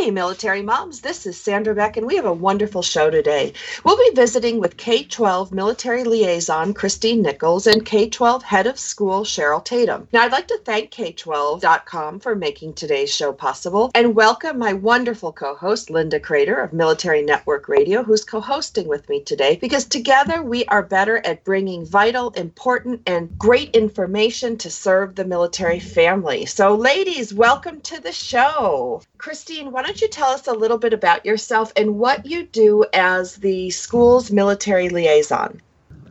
Hey, military moms, this is Sandra Beck, and we have a wonderful show today. We'll be visiting with K 12 military liaison Christine Nichols and K 12 head of school Sheryl Tatum. Now, I'd like to thank K12.com for making today's show possible and welcome my wonderful co host, Linda Kreter of Military Network Radio, who's co hosting with me today because together we are better at bringing vital, important, and great information to serve the military family. So, ladies, welcome to the show. Christine, why don't you tell us a little bit about yourself and what you do as the school's military liaison?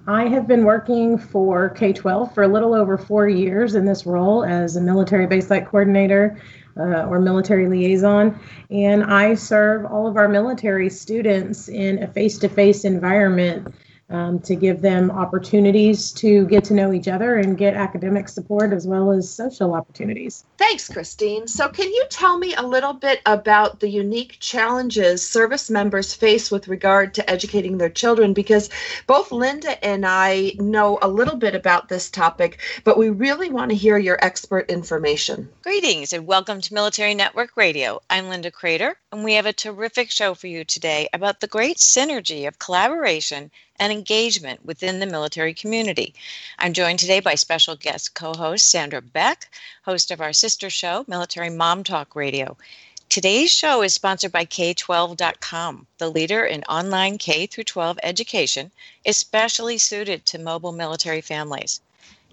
I have been working for K 12 for a little over four years in this role as a military base site coordinator uh, or military liaison. And I serve all of our military students in a face to face environment um, to give them opportunities to get to know each other and get academic support as well as social opportunities. Thanks, Christine. So, can you tell me a little bit about the unique challenges service members face with regard to educating their children? Because both Linda and I know a little bit about this topic, but we really want to hear your expert information. Greetings and welcome to Military Network Radio. I'm Linda Kreter, and we have a terrific show for you today about the great synergy of collaboration and engagement within the military community. I'm joined today by special guest co host Sandra Beck, host of our sister show, Military Mom Talk Radio. Today's show is sponsored by K12.com, the leader in online K 12 education, especially suited to mobile military families.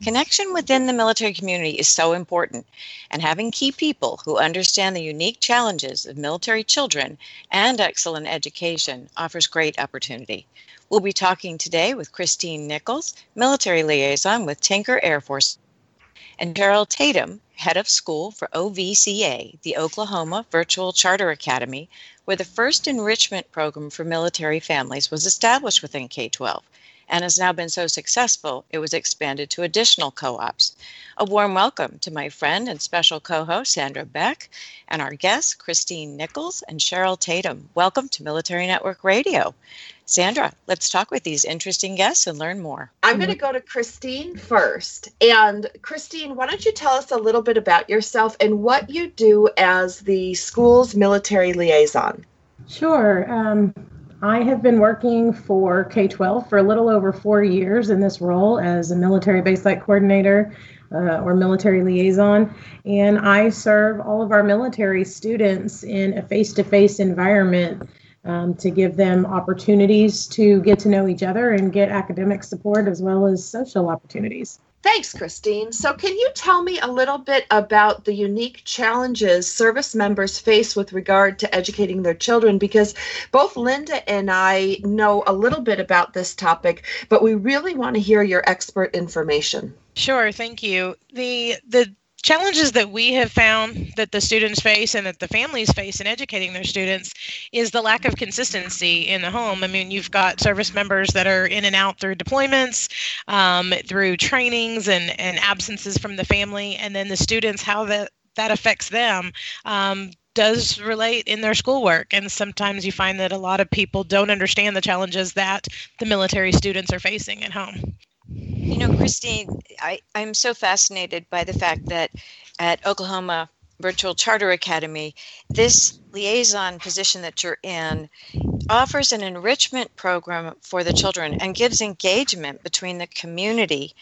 Connection within the military community is so important, and having key people who understand the unique challenges of military children and excellent education offers great opportunity. We'll be talking today with Christine Nichols, military liaison with Tinker Air Force, and Sheryl Tatum, head of school for OVCA, the Oklahoma Virtual Charter Academy, where the first enrichment program for military families was established within K 12 and has now been so successful it was expanded to additional co ops. A warm welcome to my friend and special co host, Sandra Beck, and our guests, Christine Nichols and Sheryl Tatum. Welcome to Military Network Radio. Sandra, let's talk with these interesting guests and learn more. I'm going to go to Christine first. And Christine, why don't you tell us a little bit about yourself and what you do as the school's military liaison? Sure. Um, I have been working for K 12 for a little over four years in this role as a military base site coordinator uh, or military liaison. And I serve all of our military students in a face to face environment um, to give them opportunities to get to know each other and get academic support as well as social opportunities. Thanks, Christine. So, can you tell me a little bit about the unique challenges service members face with regard to educating their children? Because both Linda and I know a little bit about this topic, but we really want to hear your expert information. Sure, thank you. The the challenges that we have found that the students face and that the families face in educating their students is the lack of consistency in the home. I mean, you've got service members that are in and out through deployments, um, through trainings and, and absences from the family, and then the students, how that, that affects them. Um, does relate in their schoolwork. And sometimes you find that a lot of people don't understand the challenges that the military students are facing at home. You know, Christine, I, I'm so fascinated by the fact that at Oklahoma Virtual Charter Academy, this liaison position that you're in offers an enrichment program for the children and gives engagement between the community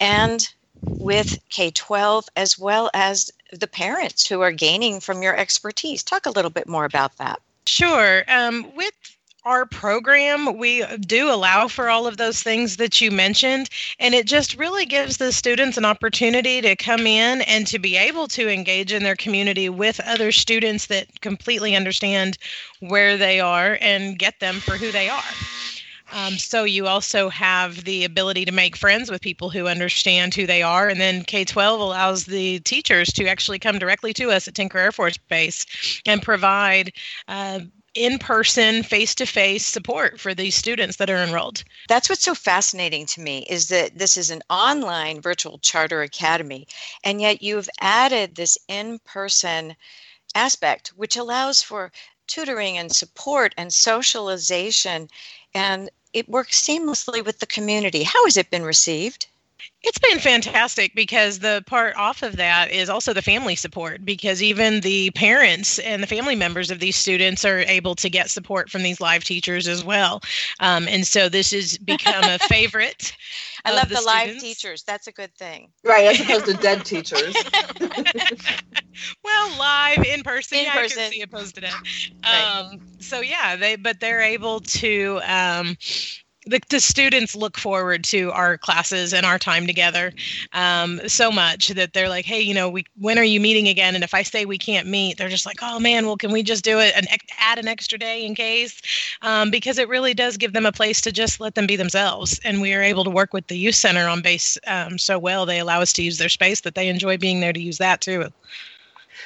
and with K 12 as well as the parents who are gaining from your expertise. Talk a little bit more about that. Sure. Um, with our program, we do allow for all of those things that you mentioned. And it just really gives the students an opportunity to come in and to be able to engage in their community with other students that completely understand where they are and get them for who they are. Um, so you also have the ability to make friends with people who understand who they are, and then K twelve allows the teachers to actually come directly to us at Tinker Air Force Base and provide uh, in person, face to face support for these students that are enrolled. That's what's so fascinating to me is that this is an online virtual charter academy, and yet you've added this in person aspect, which allows for tutoring and support and socialization, and it works seamlessly with the community. How has it been received? It's been fantastic because the part off of that is also the family support because even the parents and the family members of these students are able to get support from these live teachers as well. Um, and so this has become a favorite. I love the, the live teachers. That's a good thing. Right, as opposed to dead teachers. well, live in person. In yeah, person. I can see opposed to that. Right. Um, so yeah, they but they're able to um, the, the students look forward to our classes and our time together um, so much that they're like, hey, you know, we when are you meeting again? And if I say we can't meet, they're just like, oh man, well, can we just do it and add an extra day in case? Um, because it really does give them a place to just let them be themselves. And we are able to work with the youth center on base um, so well. They allow us to use their space that they enjoy being there to use that too.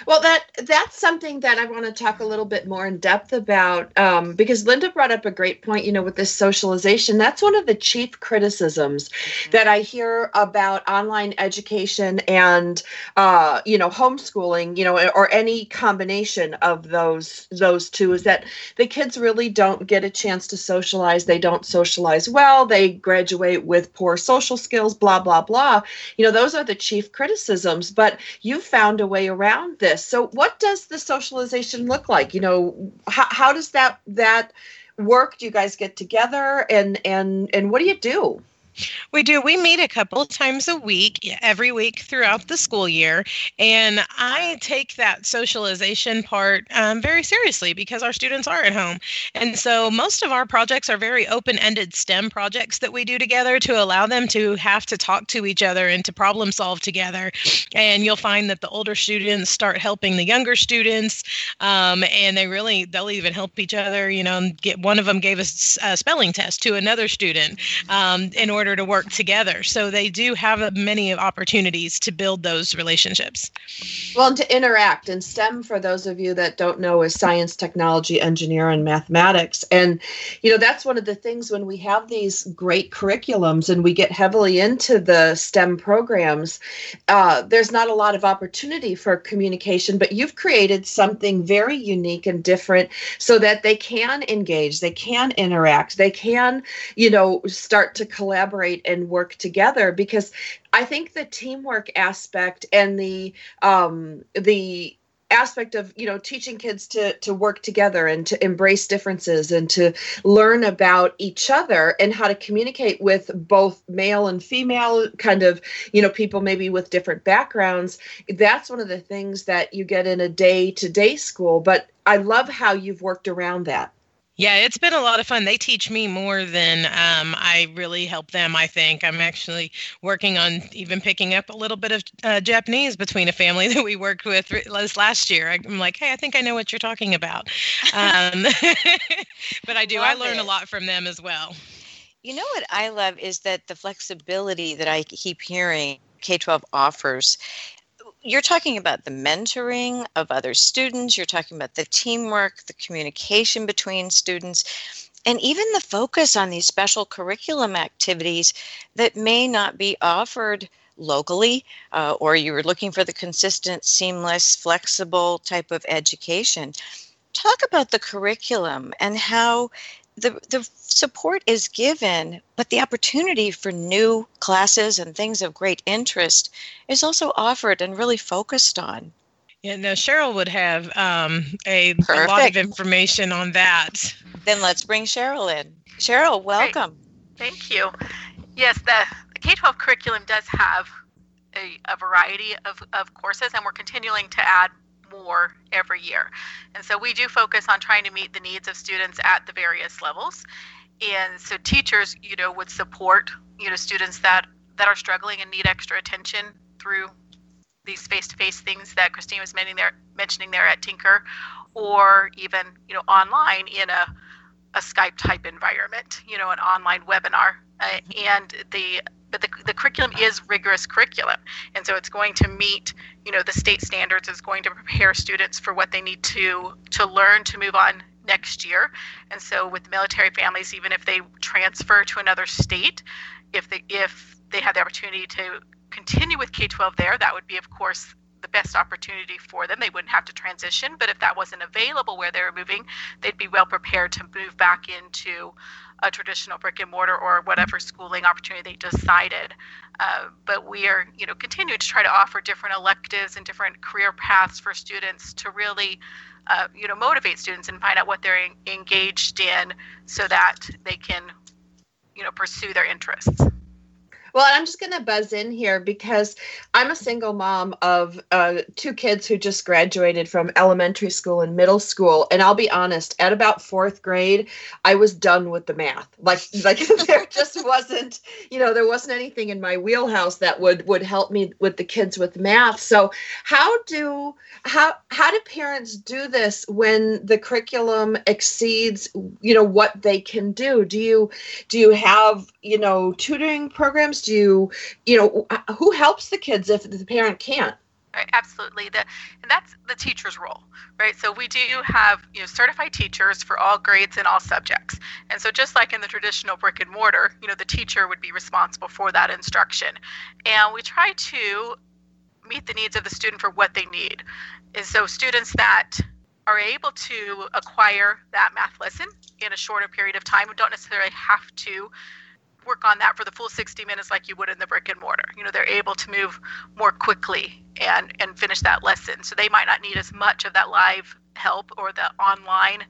Well, that that's something that I want to talk a little bit more in depth about um, because Linda brought up a great point. You know, with this socialization, that's one of the chief criticisms that I hear about online education and uh, you know homeschooling. You know, or any combination of those those two is that the kids really don't get a chance to socialize. They don't socialize well. They graduate with poor social skills. Blah blah blah. You know, those are the chief criticisms. But you found a way around this. So, what does the socialization look like? You know, how, how does that that work? Do you guys get together and and and what do you do? We do. We meet a couple times a week, every week throughout the school year. And I take that socialization part um, very seriously because our students are at home. And so most of our projects are very open ended STEM projects that we do together to allow them to have to talk to each other and to problem solve together. And you'll find that the older students start helping the younger students. Um, and they really, they'll even help each other. You know, get one of them gave a spelling test to another student um, in order order to work together. So they do have many opportunities to build those relationships. Well, and to interact. And STEM, for those of you that don't know, is science, technology, engineer, and mathematics. And, you know, that's one of the things when we have these great curriculums and we get heavily into the STEM programs, uh, there's not a lot of opportunity for communication, but you've created something very unique and different so that they can engage, they can interact, they can, you know, start to collaborate collaborate and work together because I think the teamwork aspect and the um, the aspect of you know teaching kids to to work together and to embrace differences and to learn about each other and how to communicate with both male and female kind of you know people maybe with different backgrounds that's one of the things that you get in a day to day school. But i love how you've worked around that yeah, it's been a lot of fun. They teach me more than um, I really help them. I think I'm actually working on even picking up a little bit of uh, Japanese between a family that we worked with last year. I'm like, hey, I think I know what you're talking about. Um, but I do. Love I learn it. a lot from them as well. You know what I love is that the flexibility that I keep hearing K 12 offers you're talking about the mentoring of other students, you're talking about the teamwork, the communication between students, and even the focus on these special curriculum activities that may not be offered locally, uh, or you were looking for the consistent, seamless, flexible type of education. Talk about the curriculum and how the, the support is given, but the opportunity for new classes and things of great interest is also offered and really focused on. Yeah, no, Sheryl would have um, a, a, lot of information on that. Then let's bring Sheryl in. Sheryl, welcome. Great. Thank you. Yes, the, the K 12 curriculum does have a, a variety of, of courses, and we're continuing to add more every year. And so we do focus on trying to meet the needs of students at the various levels. And so teachers, you know, would support, you know, students that that are struggling and need extra attention through these face-to-face things that Christine was mentioning there, mentioning there at Tinker, or even you know online in a a Skype type environment, you know, an online webinar, uh, and the but the, the curriculum is rigorous curriculum and so it's going to meet you know the state standards is going to prepare students for what they need to to learn to move on next year. And so with military families, even if they transfer to another state, if they if they have the opportunity to continue with K-12 there, that would be of course best opportunity for them. They wouldn't have to transition, but if that wasn't available where they were moving, they'd be well prepared to move back into a traditional brick and mortar or whatever schooling opportunity they decided. Uh, but we are, you know, continuing to try to offer different electives and different career paths for students to really, uh, you know, motivate students and find out what they're engaged in, so that they can, you know, pursue their interests. Well, I'm just going to buzz in here because I'm a single mom of uh, two kids who just graduated from elementary school and middle school. And I'll be honest, at about fourth grade, I was done with the math. Like, like there just wasn't, you know, there wasn't anything in my wheelhouse that would would help me with the kids with math. So, how do how how do parents do this when the curriculum exceeds, you know, what they can do? Do you do you have, you know, tutoring programs? do you you know who helps the kids if the parent can't Right, absolutely. The, and that's the teacher's role, right? So we do have you know certified teachers for all grades and all subjects. And so just like in the traditional brick and mortar, you know the teacher would be responsible for that instruction. And we try to meet the needs of the student for what they need. And so students that are able to acquire that math lesson in a shorter period of time don't necessarily have to work on that for the full 60 minutes like you would in the brick and mortar. You know, they're able to move more quickly and and finish that lesson. So they might not need as much of that live help or the online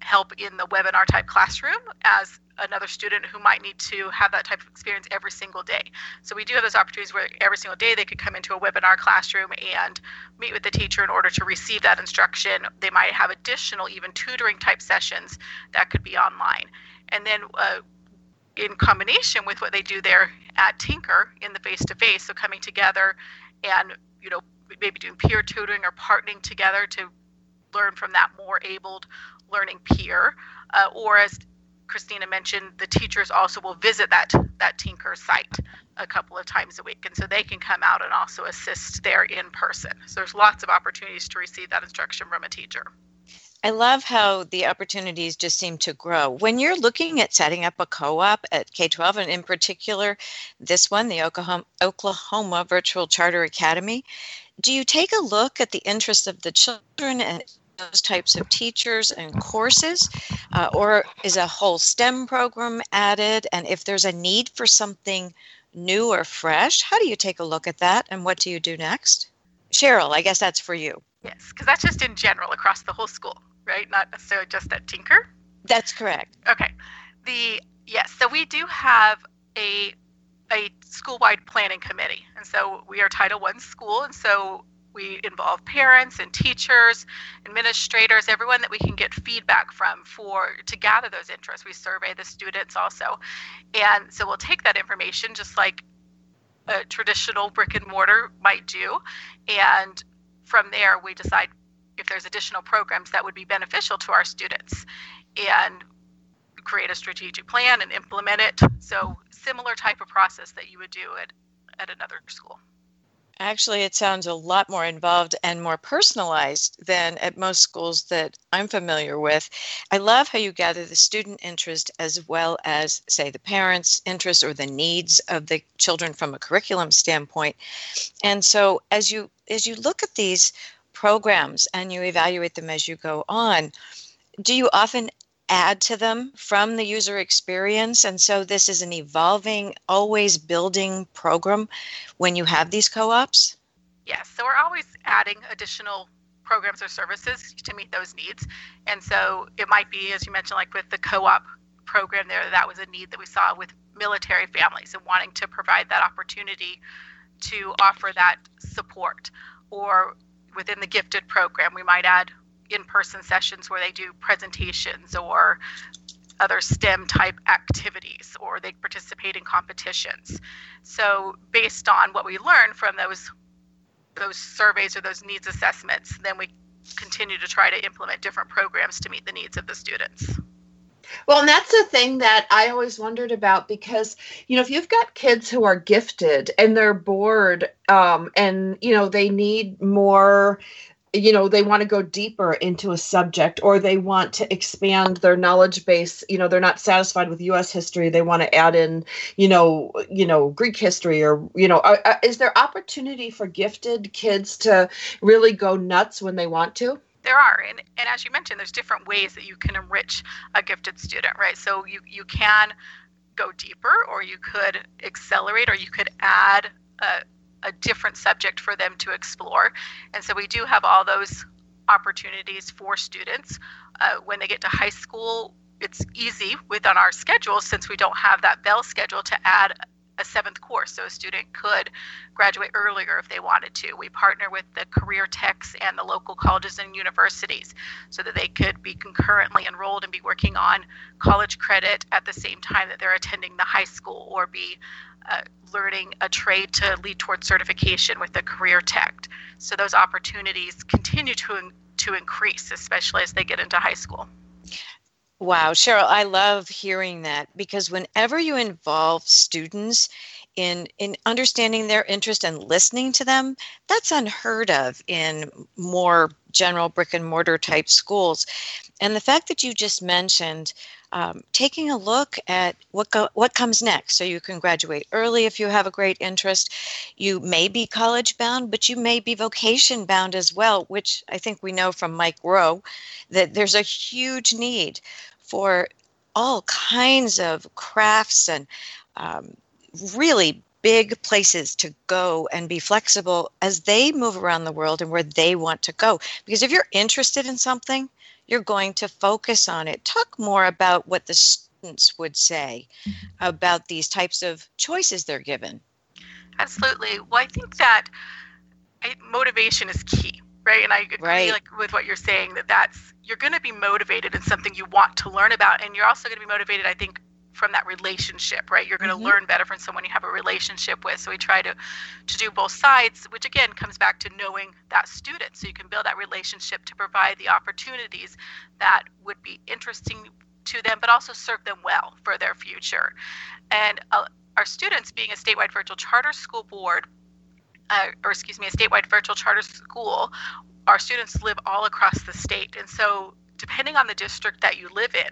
help in the webinar type classroom as another student who might need to have that type of experience every single day. So we do have those opportunities where every single day they could come into a webinar classroom and meet with the teacher in order to receive that instruction. They might have additional even tutoring type sessions that could be online. And then uh, in combination with what they do there at Tinker in the face to face. So coming together and you know maybe doing peer tutoring or partnering together to learn from that more abled learning peer, uh, or as Christina mentioned, the teachers also will visit that that Tinker site a couple of times a week, and so they can come out and also assist there in person. So there's lots of opportunities to receive that instruction from a teacher. I love how the opportunities just seem to grow. When you're looking at setting up a co op at K 12, and in particular this one, the Oklahoma, Oklahoma Virtual Charter Academy, do you take a look at the interests of the children and those types of teachers and courses? Uh, or is a whole STEM program added? And if there's a need for something new or fresh, how do you take a look at that and what do you do next? Sheryl, I guess that's for you. Yes, because that's just in general across the whole school right? Not necessarily just at Tinker. That's correct. Okay. The yes, so we do have a a school-wide planning committee, and so we are Title One school, and so we involve parents and teachers, administrators, everyone that we can get feedback from for to gather those interests. We survey the students also, and so we'll take that information just like a traditional brick and mortar might do, and from there we decide if there's additional programs that would be beneficial to our students and create a strategic plan and implement it. So similar type of process that you would do at, at another school. Actually, it sounds a lot more involved and more personalized than at most schools that I'm familiar with. I love how you gather the student interest as well as, say, the parents' interest or the needs of the children from a curriculum standpoint. And so, as you as you look at these programs and you evaluate them as you go on, do you often add to them from the user experience? And so this is an evolving, always building program when you have these co ops? Yes. So we're always adding additional programs or services to meet those needs. And so it might be, as you mentioned, like with the co op program there, that was a need that we saw with military families and wanting to provide that opportunity to offer that support. Or within the gifted program, we might add in person sessions where they do presentations or other STEM type activities or they participate in competitions. So based on what we learn from those those surveys or those needs assessments, then we continue to try to implement different programs to meet the needs of the students. Well, and that's the thing that I always wondered about because, you know, if you've got kids who are gifted and they're bored um, and, you know, they need more you know they want to go deeper into a subject or they want to expand their knowledge base you know they're not satisfied with us history they want to add in you know you know greek history or you know are, are, is there opportunity for gifted kids to really go nuts when they want to there are and, and as you mentioned there's different ways that you can enrich a gifted student right so you you can go deeper or you could accelerate or you could add a, a different subject for them to explore. And so we do have all those opportunities for students. Uh, when they get to high school, it's easy within our schedule since we don't have that bell schedule to add a seventh course, so a student could graduate earlier if they wanted to. We partner with the career techs and the local colleges and universities so that they could be concurrently enrolled and be working on college credit at the same time that they're attending the high school or be uh, learning a trade to lead towards certification with the career tech. So those opportunities continue to, to increase, especially as they get into high school. Wow, Sheryl, I love hearing that because whenever you involve students in in understanding their interest and listening to them, that's unheard of in more general brick and mortar type schools. And the fact that you just mentioned um, taking a look at what go, what comes next. So you can graduate early if you have a great interest. You may be college bound, but you may be vocation bound as well, which I think we know from Mike Rowe that there's a huge need for all kinds of crafts and um, really big places to go and be flexible as they move around the world and where they want to go. Because if you're interested in something, you're going to focus on it. Talk more about what the students would say about these types of choices they're given. Absolutely. Well, I think that motivation is key right? And i agree right. like with what you're saying that that's you're going to be motivated in something you want to learn about and you're also going to be motivated i think from that relationship right? You're going to mm-hmm. learn better from someone you have a relationship with. So we try to to do both sides which again comes back to knowing that student. So you can build that relationship to provide the opportunities that would be interesting to them but also serve them well for their future. And uh, our students being a statewide virtual charter school board uh, or excuse me, a statewide virtual charter school, our students live all across the state. And so, depending on the district that you live in,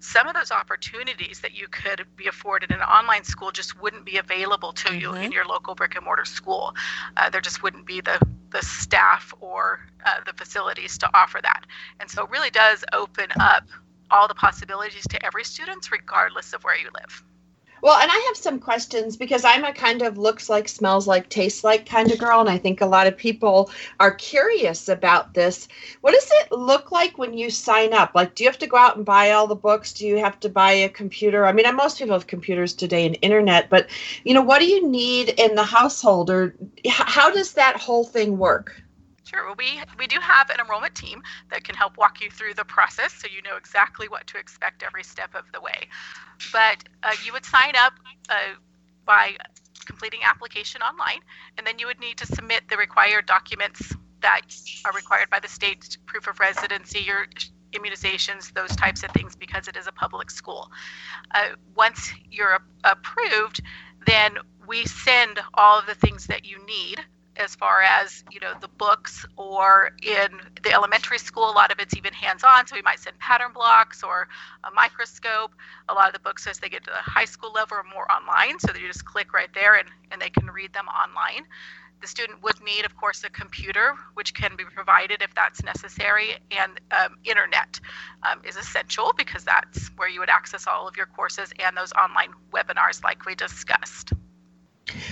some of those opportunities that you could be afforded in an online school just wouldn't be available to you mm-hmm. in your local brick and mortar school. Uh, there just wouldn't be the, the staff or uh, the facilities to offer that. And so, it really does open up all the possibilities to every student, regardless of where you live. Well, and I have some questions because I'm a kind of looks like, smells like, tastes like kind of girl. And I think a lot of people are curious about this. What does it look like when you sign up? Like, do you have to go out and buy all the books? Do you have to buy a computer? I mean, most people have computers today and internet, but, you know, what do you need in the household or how does that whole thing work? Sure. Well, we, we do have an enrollment team that can help walk you through the process so you know exactly what to expect every step of the way. But uh, you would sign up uh, by completing application online, and then you would need to submit the required documents that are required by the state proof of residency, your immunizations, those types of things, because it is a public school. Uh, once you're approved, then we send all of the things that you need as far as you know the books or in the elementary school a lot of it's even hands-on. So we might send pattern blocks or a microscope. A lot of the books as they get to the high school level are more online. So they just click right there and, and they can read them online. The student would need of course a computer which can be provided if that's necessary. And um, internet um, is essential because that's where you would access all of your courses and those online webinars like we discussed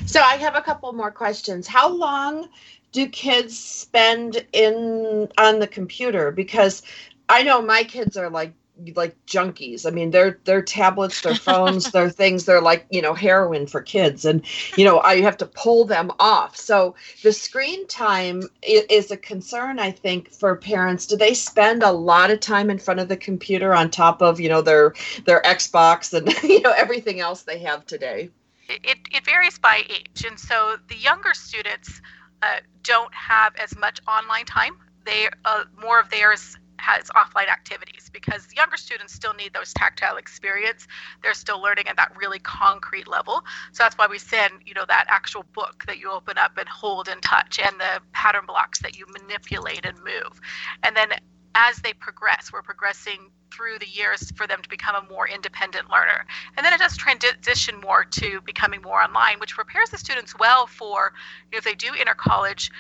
so I have a couple more questions. How long do kids spend in on the computer? Because I know my kids are like like junkies. I mean, their their tablets, their phones, their things, they're like, you know, heroin for kids. And, you know, I have to pull them off. So the screen time is a concern, I think, for parents. Do they spend a lot of time in front of the computer on top of, you know, their their Xbox and, you know, everything else they have today? It, it varies by age. And so the younger students uh, don't have as much online time. They uh, more of theirs has offline activities because younger students still need those tactile experience. They're still learning at that really concrete level. So that's why we send, you know, that actual book that you open up and hold and touch and the pattern blocks that you manipulate and move. And then as they progress, we're progressing through the years for them to become a more independent learner. And then it does transition more to becoming more online, which prepares the students well for you know, if they do enter college.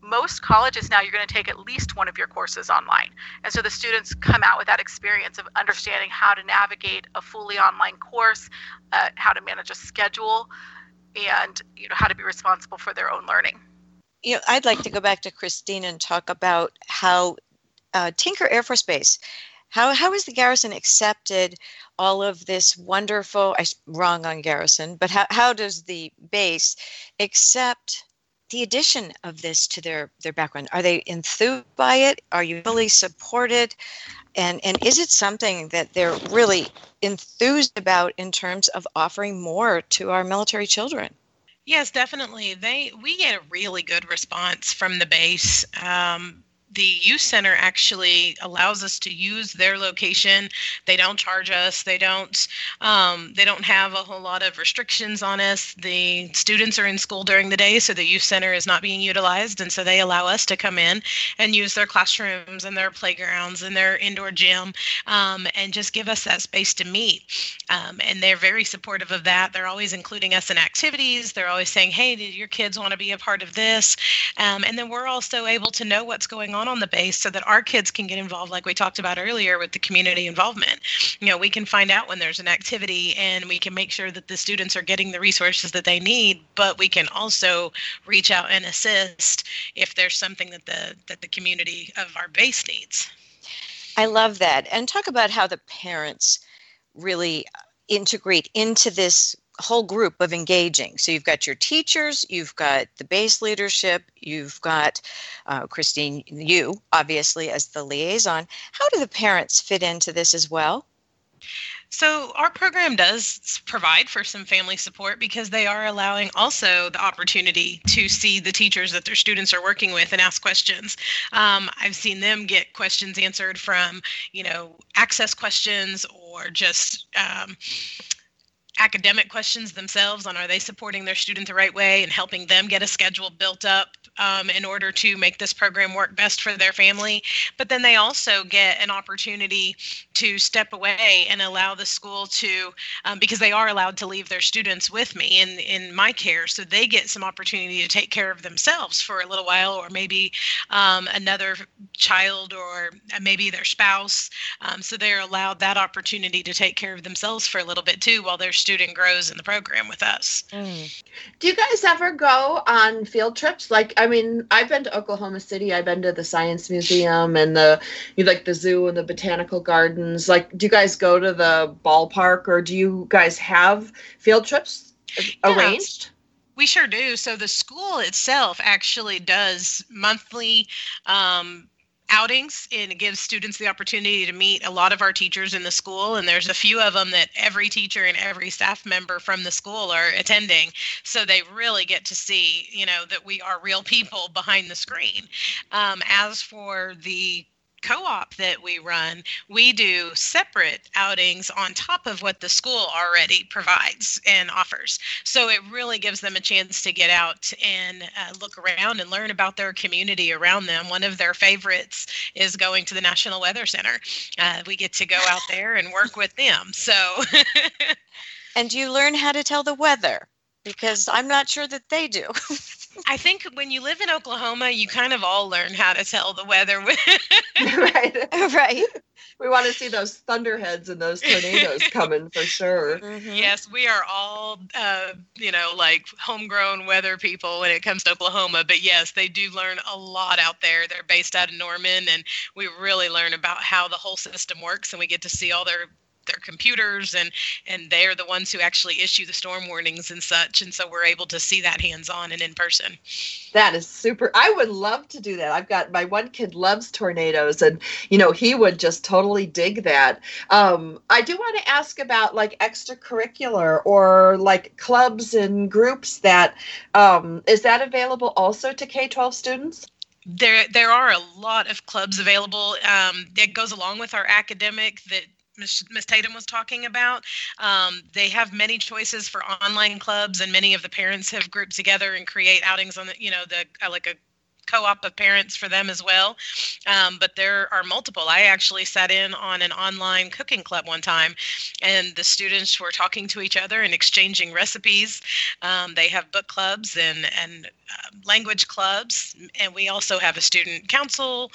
Most colleges now, you're going to take at least one of your courses online. And so the students come out with that experience of understanding how to navigate a fully online course, uh, how to manage a schedule, and you know how to be responsible for their own learning. You know, I'd like to go back to Christine and talk about how uh, Tinker Air Force Base how, how has the garrison accepted all of this wonderful, I, wrong on garrison, but how, how does the base accept the addition of this to their, their background? Are they enthused by it? Are you fully supported? And, and is it something that they're really enthused about in terms of offering more to our military children? Yes, definitely. They we get a really good response from the base. Um, the youth center actually allows us to use their location. They don't charge us. They don't. Um, they don't have a whole lot of restrictions on us. The students are in school during the day, so the youth center is not being utilized, and so they allow us to come in and use their classrooms and their playgrounds and their indoor gym, um, and just give us that space to meet. Um, and they're very supportive of that. They're always including us in activities. They're always saying, "Hey, did your kids want to be a part of this?" Um, and then we're also able to know what's going on on the base so that our kids can get involved like we talked about earlier with the community involvement. You know we can find out when there's an activity and we can make sure that the students are getting the resources that they need but we can also reach out and assist if there's something that the that the community of our base needs. I love that. And talk about how the parents really integrate into this whole group of engaging. So you've got your teachers, you've got the base leadership, you've got uh, Christine, you obviously as the liaison. How do the parents fit into this as well? So, our program does provide for some family support because they are allowing also the opportunity to see the teachers that their students are working with and ask questions. Um, I've seen them get questions answered from, you know, access questions or just um, academic questions themselves on are they supporting their student the right way and helping them get a schedule built up um, in order to make this program work best for their family. But then they also get an opportunity to step away and allow the school to, um, because they are allowed to leave their students with me in, in my care. So they get some opportunity to take care of themselves for a little while, or maybe um, another child, or maybe their spouse. Um, so they're allowed that opportunity to take care of themselves for a little bit too while their student grows in the program with us. Mm. Do you guys ever go on field trips? Like, I mean, I've been to Oklahoma City. I've been to the Science Museum and the you like the zoo and the botanical gardens. Like, do you guys go to the ballpark or do you guys have field trips arranged? We sure do. So the school itself actually does monthly um, outings and it gives students the opportunity to meet a lot of our teachers in the school. And there's a few of them that every teacher and every staff member from the school are attending. So they really get to see you know that we are real people behind the screen. Um, as for the co-op that we run, we do separate outings on top of what the school already provides and offers. So it really gives them a chance to get out and uh, look around and learn about their community around them. One of their favorites is going to the National Weather Center. Uh, we get to go out there and work with them. So. and you learn how to tell the weather because I'm not sure that they do. I think when you live in Oklahoma, you kind of all learn how to tell the weather. right. Right. We want to see those thunderheads and those tornadoes coming for sure. Mm-hmm. Yes, we are all, uh, you know, like homegrown weather people when it comes to Oklahoma. But yes, they do learn a lot out there. They're based out of Norman, and we really learn about how the whole system works, and we get to see all their their computers and and they're the ones who actually issue the storm warnings and such and so we're able to see that hands on and in person. That is super i would love to do that. I've got my one kid loves tornadoes and you know he would just totally dig that. Um, i do want to ask about like extracurricular or like clubs and groups that um, is that available also to k-12 students? There there are a lot of clubs available. Um, that goes along with our academic that Ms. Tatum was talking about. Um, they have many choices for online clubs, and many of the parents have grouped together and create outings on the, you know, the uh, like a co-op of parents for them as well um, but there are multiple i actually sat in on an online cooking club one time and the students were talking to each other and exchanging recipes um, they have book clubs and and uh, language clubs and we also have a student council.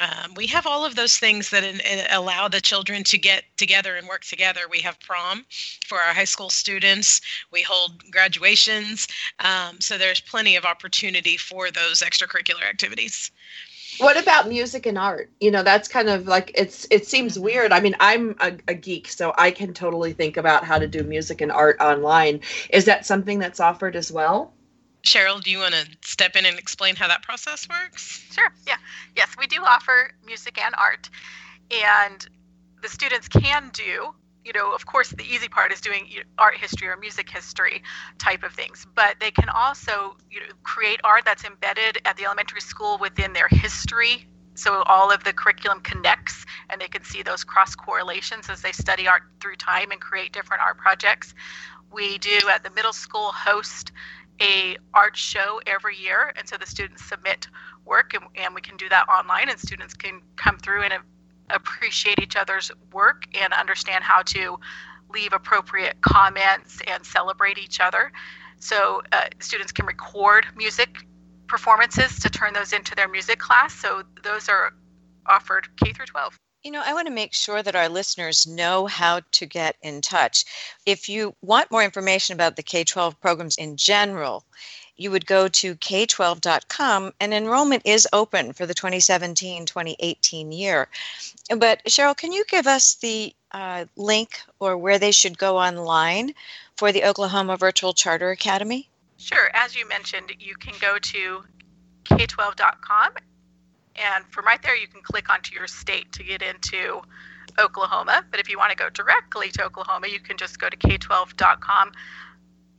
Um, we have all of those things that in, in allow the children to get together and work together. We have prom for our high school students. We hold graduations. Um, so there's plenty of opportunity for those extracurricular activities. What about music and art? You know that's kind of like it's it seems mm-hmm. weird. I mean i'm a, a, geek so i can totally think about how to do music and art online. Is that something that's offered as well sheryl do you want to step in and explain how that process works sure yeah yes we do offer music and art and the students can do you know, of course, the easy part is doing art history or music history type of things, but they can also, you know, create art that's embedded at the elementary school within their history. So all of the curriculum connects, and they can see those cross correlations as they study art through time and create different art projects. We do at the middle school host a art show every year, and so the students submit work, and, and we can do that online, and students can come through and appreciate each other's work and understand how to leave appropriate comments and celebrate each other. So uh, students can record music performances to turn those into their music class. So those are offered K through 12. You know, I want to make sure that our listeners know how to get in touch. If you want more information about the K 12 programs in general, you would go to k12.com and enrollment is open for the 2017-2018 year. But Sheryl, can you give us the uh, link or where they should go online for the Oklahoma Virtual Charter Academy? Sure. As you mentioned, you can go to k12.com and from right there you can click onto your state to get into Oklahoma. But if you want to go directly to Oklahoma, you can just go to k12.com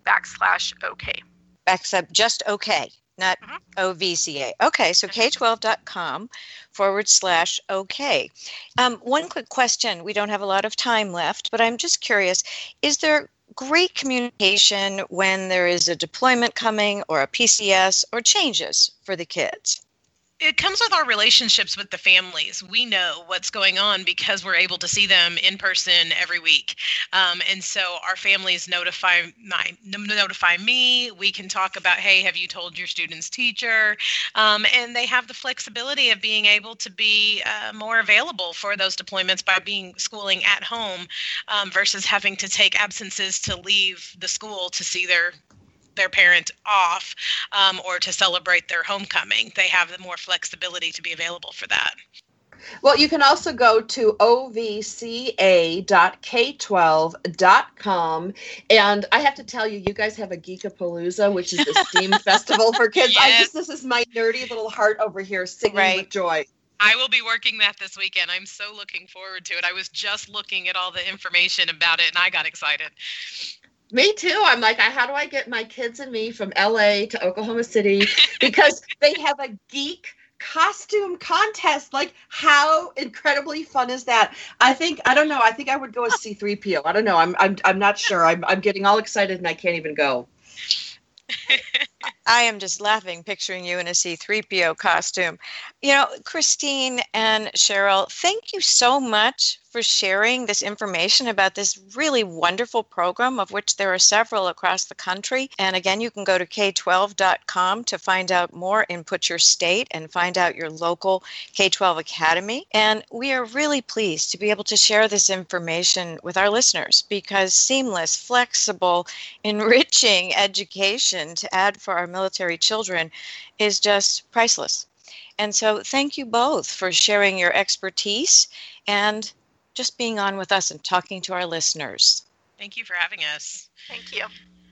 backslash OK except just okay, not mm-hmm. OVCA. Okay, so k12.com forward slash okay. Um, one quick question. We don't have a lot of time left, but I'm just curious is there great communication when there is a deployment coming or a PCS or changes for the kids? It comes with our relationships with the families. We know what's going on because we're able to see them in person every week, um, and so our families notify my notify me. We can talk about, hey, have you told your student's teacher? Um, and they have the flexibility of being able to be uh, more available for those deployments by being schooling at home um, versus having to take absences to leave the school to see their their parent off um, or to celebrate their homecoming. They have the more flexibility to be available for that. Well, you can also go to ovca.k12.com. And I have to tell you, you guys have a Geekapalooza, which is the STEAM festival for kids. Yes. I just, this is my nerdy little heart over here singing right. with joy. I will be working that this weekend. I'm so looking forward to it. I was just looking at all the information about it and I got excited. Me too. I'm like, how do I get my kids and me from LA to Oklahoma City? Because they have a geek costume contest. Like, how incredibly fun is that? I think I don't know. I think I would go as C3PO. I don't know. I'm I'm I'm not sure. I'm I'm getting all excited and I can't even go. I am just laughing picturing you in a C3PO costume. You know, Christine and Sheryl, thank you so much for sharing this information about this really wonderful program, of which there are several across the country. And again, you can go to k12.com to find out more, input your state, and find out your local K 12 academy. And we are really pleased to be able to share this information with our listeners because seamless, flexible, enriching education to add for our military children is just priceless. And so, thank you both for sharing your expertise and just being on with us and talking to our listeners. Thank you for having us. Thank you.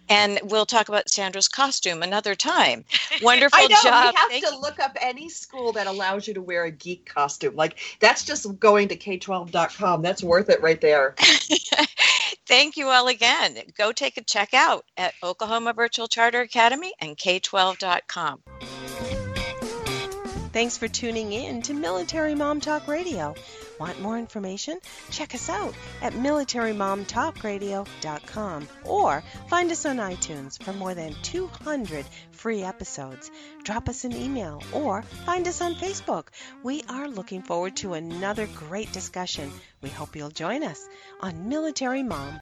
And we'll talk about Sandra's costume another time. Wonderful I know, job. We have Thank to you. look up any school that allows you to wear a geek costume. Like that's just going to k12.com. That's worth it right there. Thank you all again. Go take a check out at Oklahoma Virtual Charter Academy and k12.com. Thanks for tuning in to Military Mom Talk Radio. Want more information? Check us out at military.momtalkradio.com or find us on iTunes for more than 200 free episodes. Drop us an email or find us on Facebook. We are looking forward to another great discussion. We hope you'll join us on Military Mom